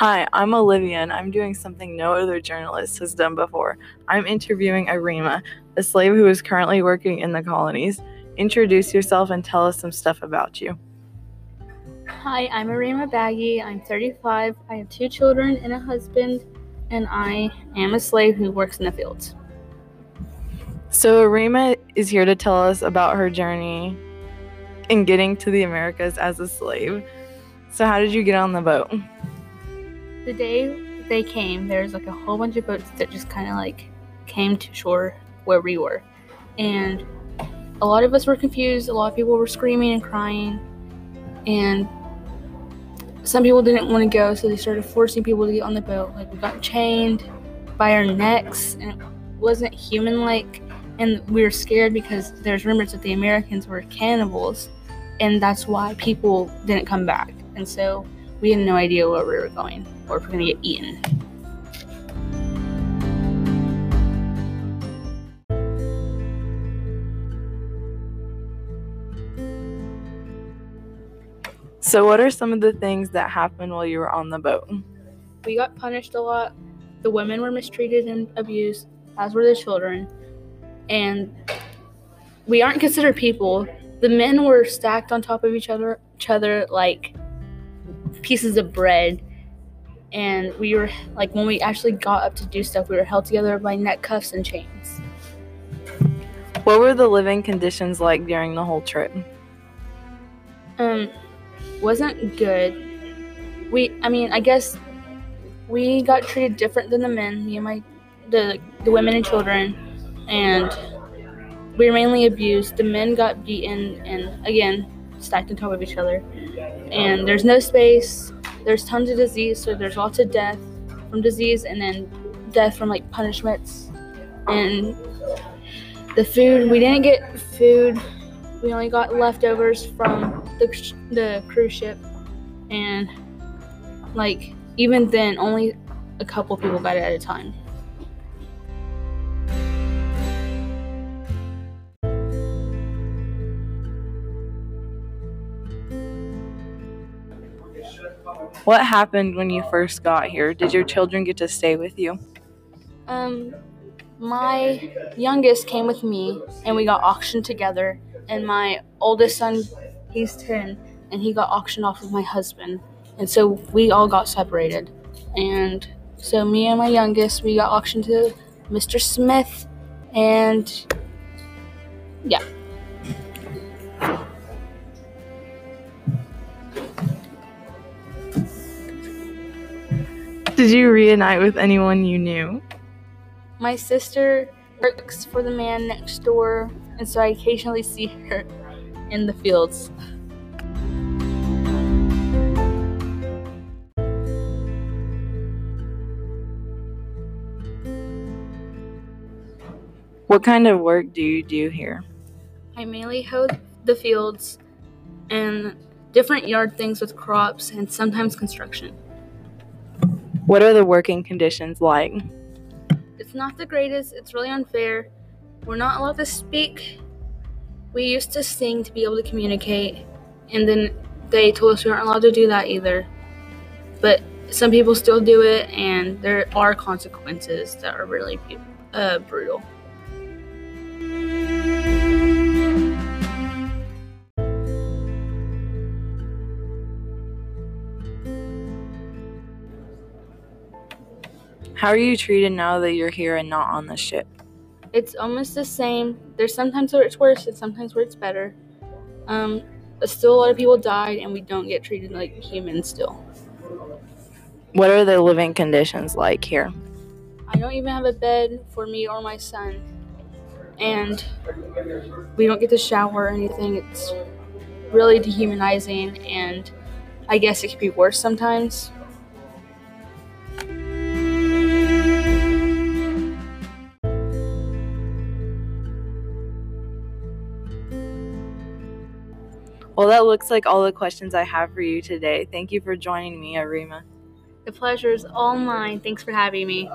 Hi, I'm Olivia, and I'm doing something no other journalist has done before. I'm interviewing Arima, a slave who is currently working in the colonies. Introduce yourself and tell us some stuff about you. Hi, I'm Arima Baggy. I'm 35. I have two children and a husband, and I am a slave who works in the fields. So, Arima is here to tell us about her journey in getting to the Americas as a slave. So, how did you get on the boat? The day they came, there was like a whole bunch of boats that just kind of like came to shore where we were. And a lot of us were confused. A lot of people were screaming and crying. And some people didn't want to go, so they started forcing people to get on the boat. Like, we got chained by our necks, and it wasn't human like. And we were scared because there's rumors that the Americans were cannibals, and that's why people didn't come back. And so we had no idea where we were going or if we are going to get eaten. So, what are some of the things that happened while you were on the boat? We got punished a lot. The women were mistreated and abused, as were the children. And we aren't considered people. The men were stacked on top of each other, each other like pieces of bread. And we were like, when we actually got up to do stuff, we were held together by neck cuffs and chains. What were the living conditions like during the whole trip? Um, wasn't good. We, I mean, I guess we got treated different than the men, me and my, the the women and children, and we were mainly abused. The men got beaten and again stacked on top of each other, and oh, there's no space. There's tons of disease, so there's lots of death from disease, and then death from like punishments, and the food we didn't get food. We only got leftovers from the, the cruise ship. And like even then only a couple people got it at a time What happened when you first got here? Did your children get to stay with you? Um, my youngest came with me, and we got auctioned together and my oldest son, he's 10, and he got auctioned off with my husband. And so we all got separated. And so me and my youngest, we got auctioned to Mr. Smith, and yeah. Did you reunite with anyone you knew? My sister works for the man next door, and so I occasionally see her in the fields. What kind of work do you do here? I mainly hoe the fields and different yard things with crops and sometimes construction. What are the working conditions like? It's not the greatest, it's really unfair. We're not allowed to speak. We used to sing to be able to communicate, and then they told us we aren't allowed to do that either. But some people still do it, and there are consequences that are really uh, brutal. How are you treated now that you're here and not on the ship? It's almost the same. There's sometimes where it's worse and sometimes where it's better. Um, but still, a lot of people died, and we don't get treated like humans still. What are the living conditions like here? I don't even have a bed for me or my son. And we don't get to shower or anything. It's really dehumanizing, and I guess it could be worse sometimes. Well, that looks like all the questions I have for you today. Thank you for joining me, Arima. The pleasure is all mine. Thanks for having me.